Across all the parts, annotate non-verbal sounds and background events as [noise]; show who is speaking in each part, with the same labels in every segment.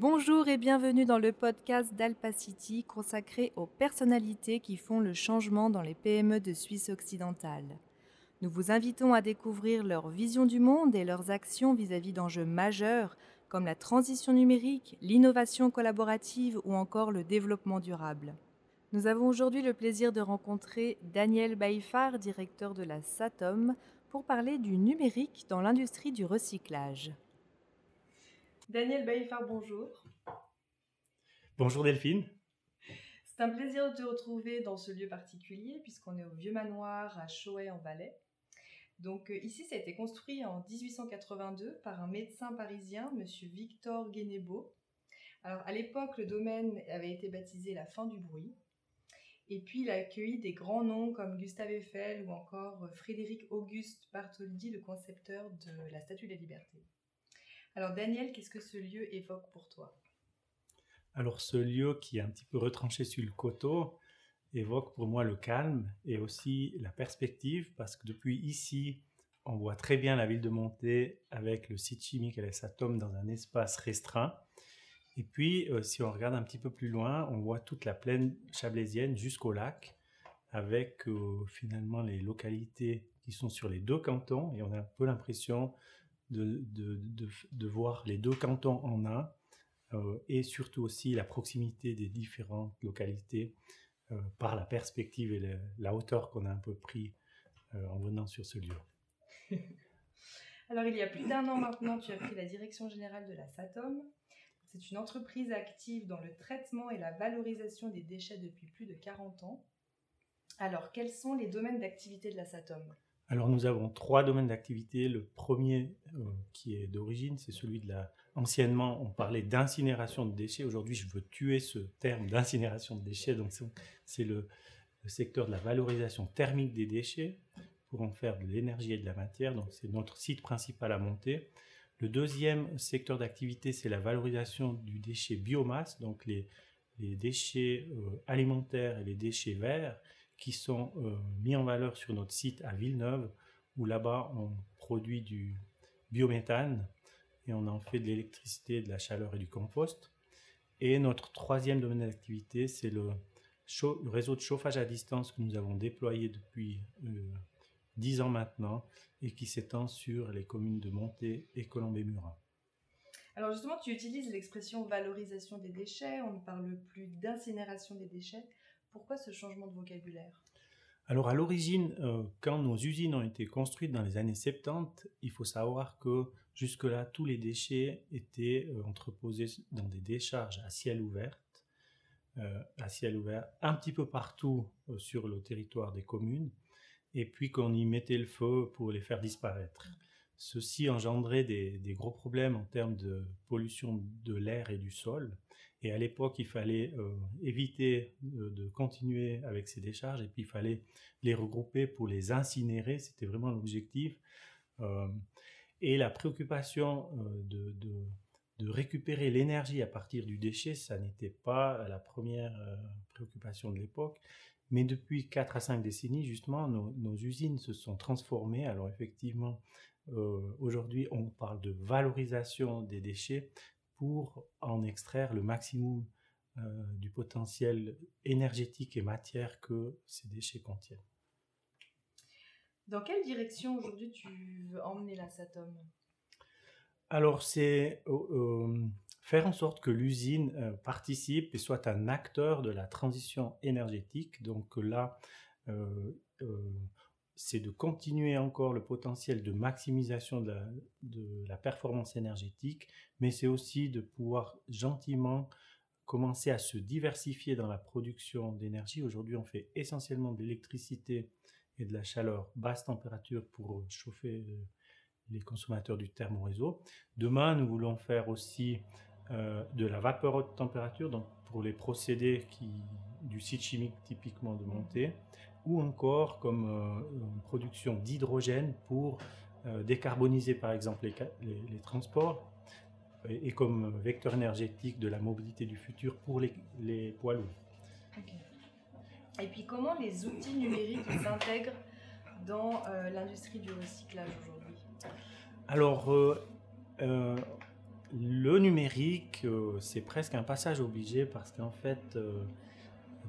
Speaker 1: Bonjour et bienvenue dans le podcast d'Alpacity consacré aux personnalités qui font le changement dans les PME de Suisse occidentale. Nous vous invitons à découvrir leur vision du monde et leurs actions vis-à-vis d'enjeux majeurs comme la transition numérique, l'innovation collaborative ou encore le développement durable. Nous avons aujourd'hui le plaisir de rencontrer Daniel Baïfar, directeur de la SATOM, pour parler du numérique dans l'industrie du recyclage. Daniel Baïfar, bonjour.
Speaker 2: Bonjour Delphine.
Speaker 1: C'est un plaisir de te retrouver dans ce lieu particulier puisqu'on est au Vieux Manoir à Choët en Valais. Donc euh, ici, ça a été construit en 1882 par un médecin parisien, monsieur Victor Guénébeau. Alors à l'époque, le domaine avait été baptisé la fin du bruit. Et puis il a accueilli des grands noms comme Gustave Eiffel ou encore Frédéric Auguste Bartholdi, le concepteur de la Statue de la Liberté. Alors Daniel, qu'est-ce que ce lieu évoque pour toi?
Speaker 2: Alors ce lieu qui est un petit peu retranché sur le coteau évoque pour moi le calme et aussi la perspective parce que depuis ici, on voit très bien la ville de Montée avec le site chimique et les atomes dans un espace restreint. Et puis, euh, si on regarde un petit peu plus loin, on voit toute la plaine chablaisienne jusqu'au lac, avec euh, finalement les localités qui sont sur les deux cantons, et on a un peu l'impression de, de, voir les deux cantons en un, euh, et surtout aussi la proximité des différentes localités euh, par la perspective et la hauteur qu'on a un peu pris euh, en venant sur ce lieu. [laughs]
Speaker 1: Alors il y a plus d'un an maintenant, tu as pris la direction générale de la SATOM. C'est une entreprise active dans le traitement et la valorisation des déchets depuis plus de 40 ans. Alors, quels sont les domaines d'activité de la SATOM?
Speaker 2: Alors nous avons trois domaines d'activité. Le premier euh, qui est d'origine, c'est celui de la... Anciennement, on parlait d'incinération de déchets. Aujourd'hui, je veux tuer ce terme d'incinération de déchets. Donc c'est le, secteur de la valorisation thermique des déchets pour en faire de l'énergie et de la matière. Donc c'est notre site principal à monter. Le deuxième secteur d'activité, c'est la valorisation du déchet biomasse, donc les, déchets euh, alimentaires et les déchets verts qui sont euh, mis en valeur sur notre site à Villeneuve, où là-bas on produit du biométhane et on en fait de l'électricité, de la chaleur et du compost. Et notre troisième domaine d'activité, c'est le, réseau de chauffage à distance que nous avons déployé depuis euh, dix ans maintenant et qui s'étend sur les communes de Montée et Colombé-Murat.
Speaker 1: Alors justement, tu utilises l'expression valorisation des déchets, on ne parle plus d'incinération des déchets. Pourquoi ce changement de vocabulaire?
Speaker 2: Alors à l'origine, euh, quand nos usines ont été construites dans les années 70, il faut savoir que jusque-là, tous les déchets étaient euh, entreposés dans des décharges à ciel ouvert, euh, à ciel ouvert, un petit peu partout sur le territoire des communes, et puis qu'on y mettait le feu pour les faire disparaître. Ceci engendrait des, gros problèmes en termes de pollution de l'air et du sol. Et à l'époque, il fallait euh, éviter de, continuer avec ces décharges et puis il fallait les regrouper pour les incinérer. C'était vraiment l'objectif. Euh, et la préoccupation euh, de, récupérer l'énergie à partir du déchet, ça n'était pas la première préoccupation de l'époque. Mais depuis 4 à 5 décennies, justement, nos, usines se sont transformées. Alors effectivement, euh, aujourd'hui, on parle de valorisation des déchets pour en extraire le maximum euh, du potentiel énergétique et matière que ces déchets contiennent.
Speaker 1: Dans quelle direction aujourd'hui tu veux emmener la SATOM
Speaker 2: Alors, c'est euh, faire en sorte que l'usine participe et soit un acteur de la transition énergétique. Donc là, c'est de continuer encore le potentiel de maximisation de la, performance énergétique, mais c'est aussi de pouvoir gentiment commencer à se diversifier dans la production d'énergie. Aujourd'hui, on fait essentiellement de l'électricité et de la chaleur basse température pour chauffer les consommateurs du thermoréseau. Demain, nous voulons faire aussi euh, de la vapeur haute température, donc pour les procédés qui, du site chimique typiquement de montée, ou encore comme euh, une production d'hydrogène pour euh, décarboniser par exemple les, transports et, comme vecteur énergétique de la mobilité du futur pour les, les poids lourds.
Speaker 1: Et puis comment les outils numériques [coughs] s'intègrent dans euh, l'industrie du recyclage aujourd'hui?
Speaker 2: Alors, le numérique, c'est presque un passage obligé parce qu'en fait,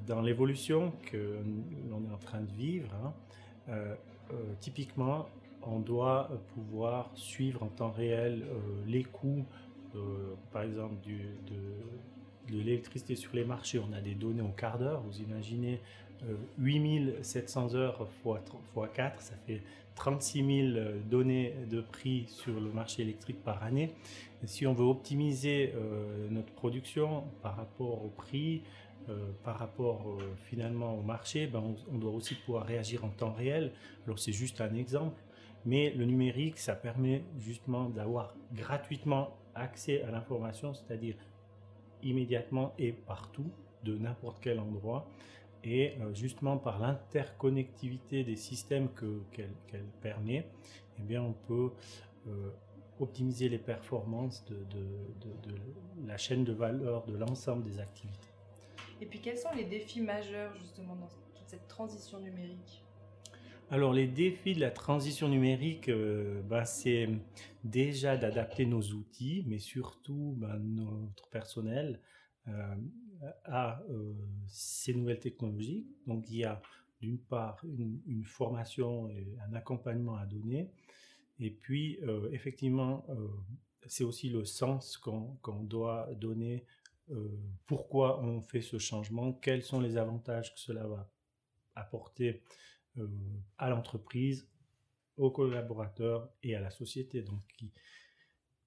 Speaker 2: dans l'évolution que l'on est en train de vivre, hein, typiquement, on doit pouvoir suivre en temps réel les coûts, par exemple, de, l'électricité sur les marchés. On a des données au quart d'heure. Vous imaginez 8700 heures x 4, ça fait 36 000 données de prix sur le marché électrique par année. si on veut optimiser euh, notre production par rapport au prix, euh, par rapport euh, finalement au marché, ben on, doit aussi pouvoir réagir en temps réel. Alors c'est juste un exemple, mais le numérique, ça permet justement d'avoir gratuitement accès à l'information, c'est-à-dire immédiatement et partout, de n'importe quel endroit. Et euh, justement par l'interconnectivité des systèmes qu'elle permet, eh bien on peut optimiser les performances de, la chaîne de valeur de l'ensemble des activités.
Speaker 1: Et puis quels sont les défis majeurs justement dans toute cette transition numérique?
Speaker 2: Alors les défis de la transition numérique, ben, c'est déjà d'adapter nos outils, mais surtout ben, notre personnel euh, à euh, ces nouvelles technologies. Donc il y a d'une part une, formation et un accompagnement à donner, et puis effectivement c'est aussi le sens qu'on doit donner, pourquoi on fait ce changement, quels sont les avantages que cela va apporter euh, à l'entreprise, aux collaborateurs et à la société. Donc,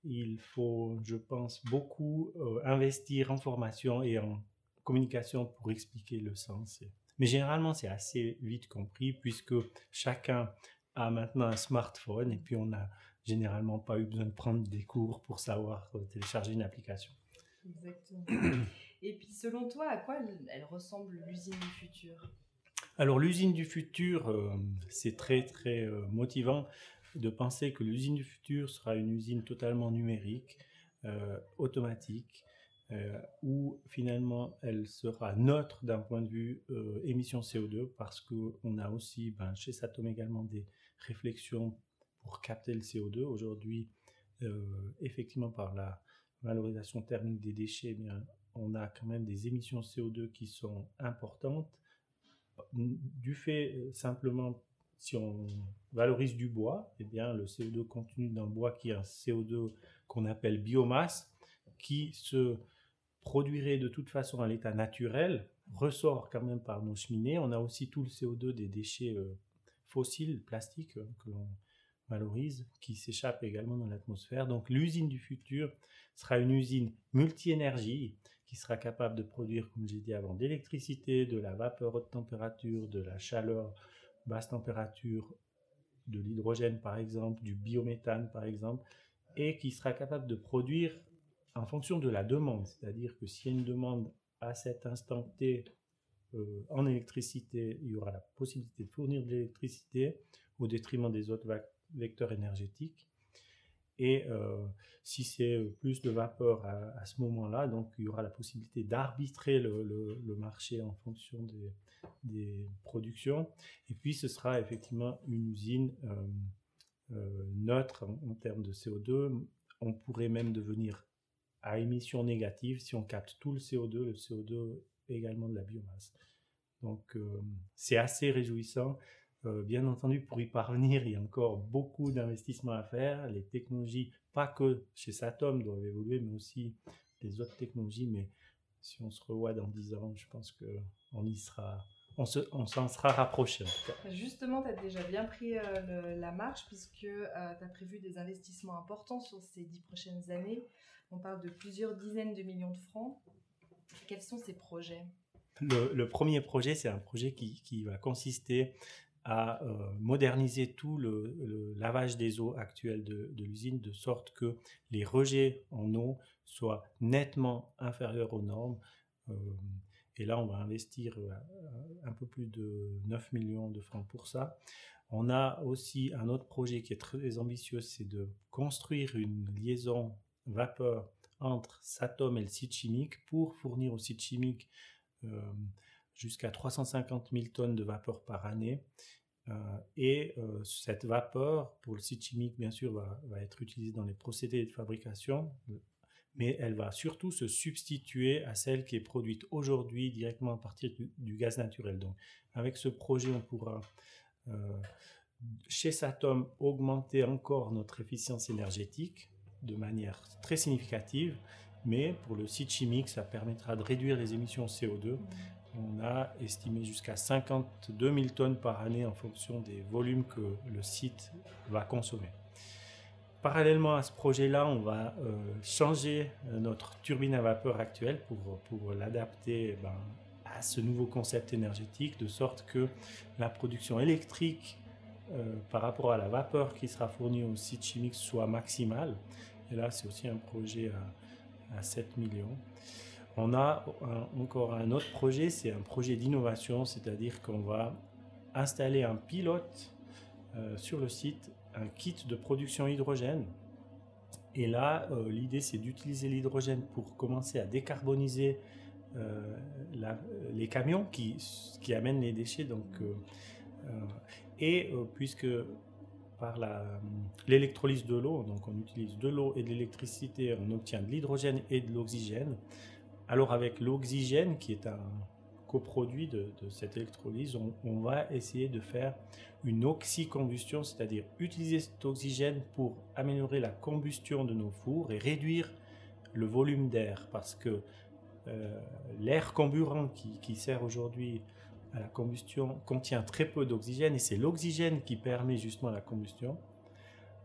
Speaker 2: il faut, je pense, beaucoup euh, investir en formation et en communication pour expliquer le sens. Mais généralement, c'est assez vite compris puisque chacun a maintenant un smartphone et puis on n'a généralement pas eu besoin de prendre des cours pour savoir euh, télécharger une application.
Speaker 1: Exactement. et puis, selon toi, à quoi elle ressemble l'usine du futur?
Speaker 2: Alors l'usine du futur, euh, c'est très très euh, motivant de penser que l'usine du futur sera une usine totalement numérique, euh, automatique, où finalement elle sera neutre d'un point de vue émission CO2 parce qu'on a aussi ben, chez Satom également des réflexions pour capter le CO2. Aujourd'hui, effectivement par la valorisation thermique des déchets, eh on a quand même des émissions CO2 qui sont importantes du fait euh, simplement, si on valorise du bois, eh bien, le CO2 contenu dans le bois qui est un CO2 qu'on appelle biomasse, qui se produirait de toute façon à l'état naturel, ressort quand même par nos cheminées. On a aussi tout le CO2 des déchets euh, fossiles, plastiques, euh, que l'on valorise, qui s'échappe également dans l'atmosphère. Donc l'usine du futur sera une usine multi-énergie qui sera capable de produire, comme j'ai dit avant, d'électricité, de la vapeur haute température, de la chaleur basse température, de l'hydrogène par exemple, du biométhane par exemple, et qui sera capable de produire en fonction de la demande. C'est-à-dire que s'il y a une demande à cet instant T euh, en électricité, il y aura la possibilité de fournir de l'électricité au détriment des autres vecteurs énergétiques. Et euh, si c'est plus de vapeur à, ce moment-là, donc il y aura la possibilité d'arbitrer le, marché en fonction des, productions. Et puis ce sera effectivement une usine euh, euh, neutre en, en, termes de CO2. On pourrait même devenir à émission négative si on capte tout le CO2, le CO2 également de la biomasse. Donc c'est assez réjouissant. Euh, bien entendu, pour y parvenir, il y a encore beaucoup d'investissements à faire. Les technologies, pas que chez Satom, doivent évoluer, mais aussi les autres technologies. Mais si on se revoit dans 10 ans, je pense qu'on y sera, on s'en sera rapproché
Speaker 1: Justement, tu as déjà bien pris euh, la marche puisque euh, tu as prévu des investissements importants sur ces 10 prochaines années. On parle de plusieurs dizaines de millions de francs. Quels sont ces projets?
Speaker 2: Le, premier projet, c'est un projet qui, qui, va consister à euh, moderniser tout le, lavage des eaux actuelles de, l'usine de sorte que les rejets en eau soient nettement inférieurs aux normes. Euh, et là, on va investir euh, un peu plus de 9 millions de francs pour ça. On a aussi un autre projet qui est très ambitieux, c'est de construire une liaison vapeur entre Satom et le site chimique pour fournir au site chimique jusqu'à 350 000 tonnes de vapeur par année. Euh, et euh, cette vapeur, pour le site chimique, bien sûr, va, être utilisée dans les procédés de fabrication. mais elle va surtout se substituer à celle qui est produite aujourd'hui directement à partir du, gaz naturel. Donc, avec ce projet, on pourra, euh, chez Satom, augmenter encore notre efficience énergétique de manière très significative, mais pour le site chimique, ça permettra de réduire les émissions CO2. On a estimé jusqu'à 52 000 tonnes par année en fonction des volumes que le site va consommer. Parallèlement à ce projet-là, on va euh, changer euh, notre turbine à vapeur actuelle pour, l'adapter ben, à ce nouveau concept énergétique, de sorte que la production électrique euh, par rapport à la vapeur qui sera fournie au site chimique soit maximale. Et là, c'est aussi un projet à, 7 millions. On a encore un autre projet, c'est un projet d'innovation, c'est-à-dire qu'on va installer un pilote sur le site un kit de production hydrogène. Et là, euh, l'idée, c'est d'utiliser l'hydrogène pour commencer à décarboniser euh, les camions qui, qui, amènent les déchets. Donc, euh, et puisque par l'électrolyse de l'eau, donc on utilise de l'eau et de l'électricité, on obtient de l'hydrogène et de l'oxygène. Alors avec l'oxygène, qui est un coproduit de, cette électrolyse, on, va essayer de faire une oxycombustion, c'est-à-dire utiliser cet oxygène pour améliorer la combustion de nos fours et réduire le volume d'air, parce que euh, l'air comburant qui, sert aujourd'hui à la combustion contient très peu d'oxygène et c'est l'oxygène qui permet justement la combustion.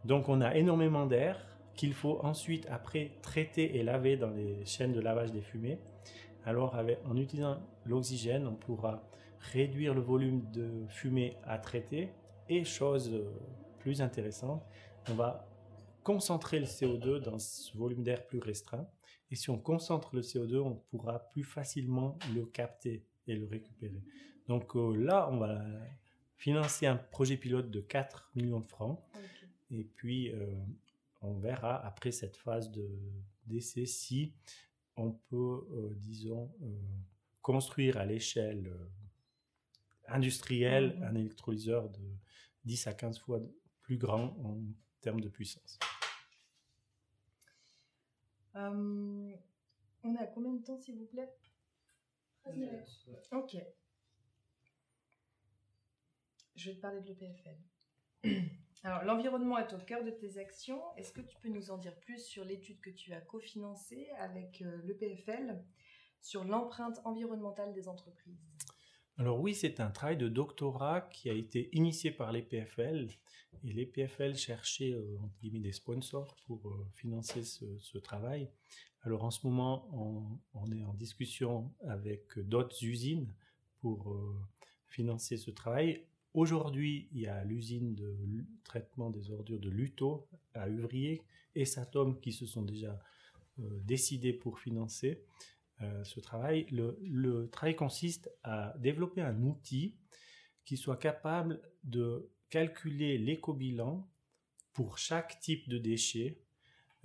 Speaker 2: Donc on a énormément d'air qu'il faut ensuite après traiter et laver dans les chaînes de lavage des fumées. Alors en utilisant l'oxygène, on pourra réduire le volume de fumée à traiter et chose euh, plus intéressante, on va concentrer le CO2 dans ce volume d'air plus restreint. Et si on concentre le CO2, on pourra plus facilement le capter et le récupérer. Donc euh, là, on va financer un projet pilote de 4 millions de francs. Et puis, euh, on verra après cette phase d'essai si on peut, disons, construire à l'échelle euh, industrielle mmh un électrolyseur de 10 à 15 fois plus grand en termes de puissance.
Speaker 1: Euh, on a combien de temps, s'il vous plaît? Ok. Je vais te parler de l'EPFL. [clears throat] Alors, l'environnement est au cœur de tes actions. Est-ce que tu peux nous en dire plus sur l'étude que tu as cofinancée avec euh, l'EPFL sur l'empreinte environnementale des entreprises?
Speaker 2: Alors oui, c'est un travail de doctorat qui a été initié par les PFL et les PFL cherchaient euh, des sponsors pour euh, financer ce, travail. Alors en ce moment, on, est en discussion avec d'autres usines pour financer ce travail. Aujourd'hui, il y a l'usine de traitement des ordures de Luto à Uvrier et Satom qui se sont déjà décidés pour financer. Euh, ce travail. Le, travail consiste à développer un outil qui soit capable de calculer l'éco-bilan pour chaque type de déchet.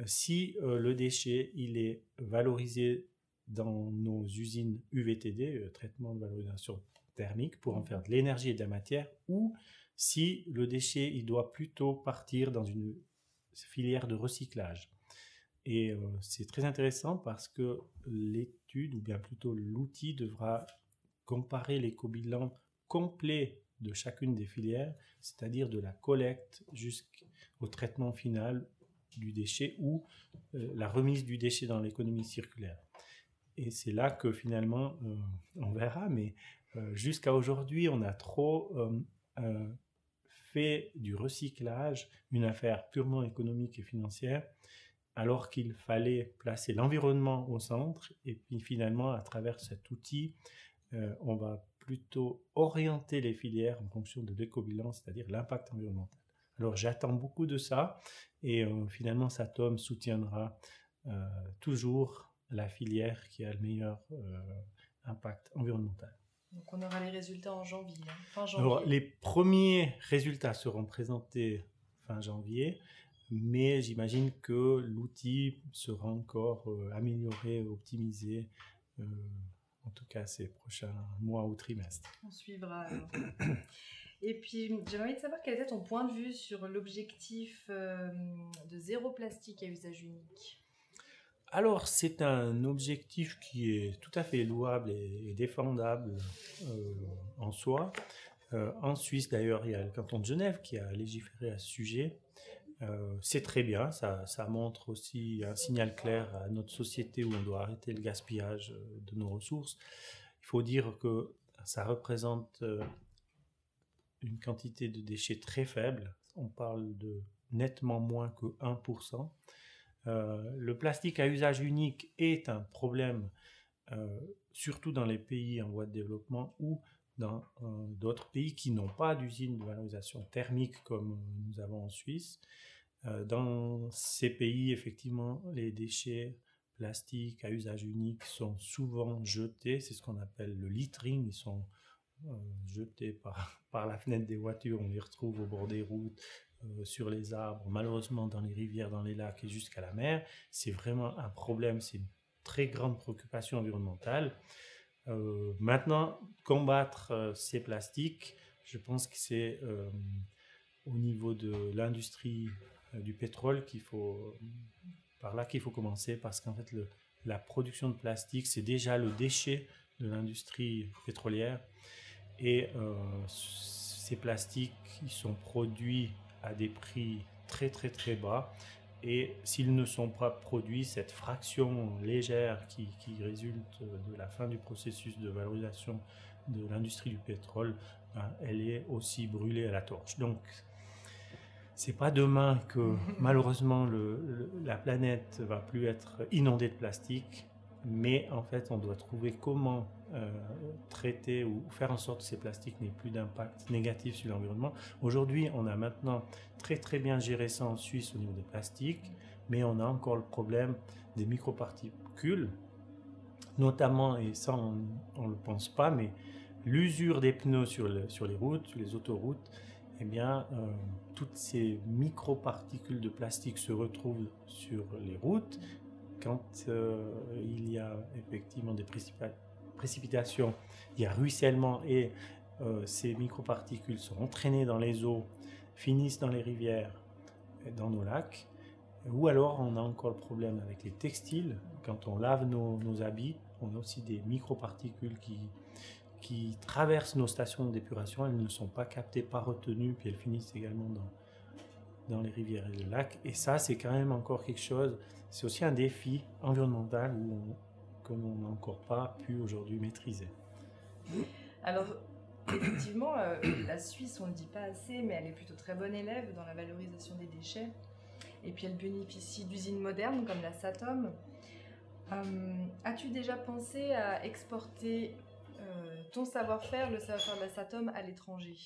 Speaker 2: Euh, si euh, le déchet il est valorisé dans nos usines UVTD, traitement de valorisation thermique, pour en faire de l'énergie et de la matière, ou si le déchet il doit plutôt partir dans une filière de recyclage. Et euh, c'est très intéressant parce que l'étude, ou bien plutôt l'outil, devra comparer l'éco-bilan complet de chacune des filières, c'est-à-dire de la collecte jusqu'au traitement final du déchet ou euh, la remise du déchet dans l'économie circulaire. Et c'est là que finalement, euh, on verra, mais jusqu'à aujourd'hui, on a trop fait du recyclage une affaire purement économique et financière alors qu'il fallait placer l'environnement au centre. Et puis finalement, à travers cet outil, euh, on va plutôt orienter les filières en fonction de l'éco-bilan, c'est-à-dire l'impact environnemental. Alors j'attends beaucoup de ça et euh, finalement Satom soutiendra euh, toujours la filière qui a le meilleur impact environnemental.
Speaker 1: Donc on aura les résultats en janvier. Hein, fin
Speaker 2: janvier. Alors les premiers résultats seront présentés fin janvier mais j'imagine que l'outil sera encore euh, amélioré, optimisé, euh, en tout cas ces prochains mois ou trimestres.
Speaker 1: On suivra. Et puis, j'aimerais envie de savoir quel était ton point de vue sur l'objectif euh, de zéro plastique à usage unique.
Speaker 2: Alors, c'est un objectif qui est tout à fait louable et, défendable euh, en soi. Euh, en Suisse, d'ailleurs, il y a le canton de Genève qui a légiféré à ce sujet. Euh, c'est très bien, ça, montre aussi un signal clair à notre société où on doit arrêter le gaspillage de nos ressources. Il faut dire que ça représente une quantité de déchets très faible. On parle de nettement moins que 1%. Euh, le plastique à usage unique est un problème, euh, surtout dans les pays en voie de développement ou dans euh, d'autres pays qui n'ont pas d'usine de valorisation thermique comme nous avons en Suisse. dans ces pays, effectivement, les déchets plastiques à usage unique sont souvent jetés. C'est ce qu'on appelle le littering. Ils sont jetés par, [laughs] par la fenêtre des voitures. On les retrouve au bord des routes, euh, sur les arbres, malheureusement dans les rivières, dans les lacs et jusqu'à la mer. C'est vraiment un problème, c'est une très grande préoccupation environnementale. Euh, maintenant, combattre euh, ces plastiques, je pense que c'est au niveau de l'industrie du pétrole qu'il faut, par là qu'il faut commencer, parce qu'en fait, la production de plastique, c'est déjà le déchet de l'industrie pétrolière. Et ces plastiques, ils sont produits à des prix très très très bas. Et s'ils ne sont pas produits, cette fraction légère qui, qui, résulte de la fin du processus de valorisation de l'industrie du pétrole, ben, elle est aussi brûlée à la torche. Donc, c'est pas demain que [laughs] malheureusement le, la planète va plus être inondée de plastique, mais en fait, on doit trouver comment euh, traiter ou faire en sorte que ces plastiques n'aient plus d'impact négatif sur l'environnement. Aujourd'hui, on a maintenant très très bien géré ça en Suisse au niveau des plastiques, mais on a encore le problème des microparticules, notamment, et ça on ne le pense pas, mais l'usure des pneus sur, les routes, sur les autoroutes, eh bien, euh, toutes ces microparticules de plastique se retrouvent sur les routes. Quand euh, il y a effectivement des précipitations, il y a ruissellement et euh, ces microparticules sont entraînées dans les eaux, finissent dans les rivières, dans nos lacs. Ou alors on a encore le problème avec les textiles. Quand on lave nos, habits, on a aussi des microparticules qui, qui traversent nos stations d'épuration. Elles ne sont pas captées, pas retenues, puis elles finissent également dans, dans les rivières et les lacs. Et ça, c'est quand même encore quelque chose. C'est aussi un défi environnemental où on, qu'on n'a encore pas pu aujourd'hui maîtriser.
Speaker 1: Alors, [clears throat] effectivement, euh, la Suisse, on ne le dit pas assez, mais elle est plutôt très bonne élève dans la valorisation des déchets. Et puis elle bénéficie d'usines modernes comme la Satom. Euh, as-tu déjà pensé à exporter euh, ton savoir-faire, le savoir-faire de la Satom, à l'étranger?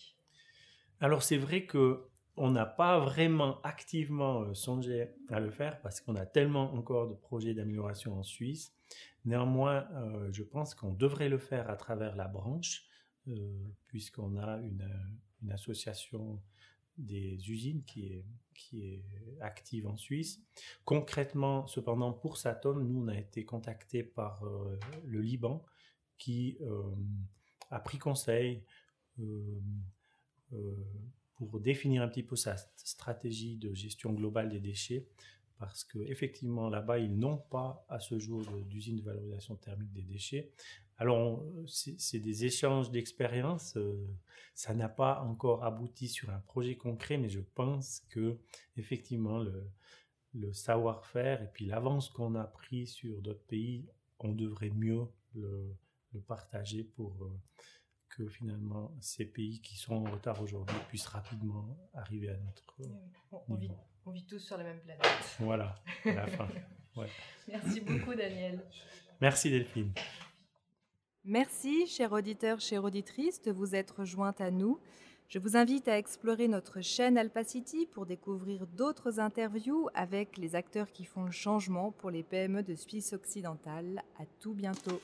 Speaker 2: Alors c'est vrai que on n'a pas vraiment activement songé à le faire parce qu'on a tellement encore de projets d'amélioration en Suisse Néanmoins, euh, je pense qu'on devrait le faire à travers la branche, euh, puisqu'on a une, association des usines qui est, active en Suisse. Concrètement, cependant, pour Satom, nous, on a été contacté par euh, le Liban qui a pris conseil pour définir un petit peu sa stratégie de gestion globale des déchets parce qu'effectivement, là-bas, ils n'ont pas à ce jour d'usine de valorisation thermique des déchets. Alors, c'est des échanges d'expériences. Euh, ça n'a pas encore abouti sur un projet concret, mais je pense que effectivement, le, savoir-faire et puis l'avance qu'on a pris sur d'autres pays, on devrait mieux le, partager pour euh, que finalement ces pays qui sont en retard aujourd'hui puissent rapidement arriver à notre
Speaker 1: niveau. On vit tous sur la même planète.
Speaker 2: Voilà, [laughs] à la fin.
Speaker 1: Merci beaucoup, Daniel.
Speaker 2: Merci, Delphine.
Speaker 1: Merci, chers auditeurs, chères auditrices, de vous être jointes à nous. Je vous invite à explorer notre chaîne Alpacity pour découvrir d'autres interviews avec les acteurs qui font le changement pour les PME de Suisse occidentale. À tout bientôt.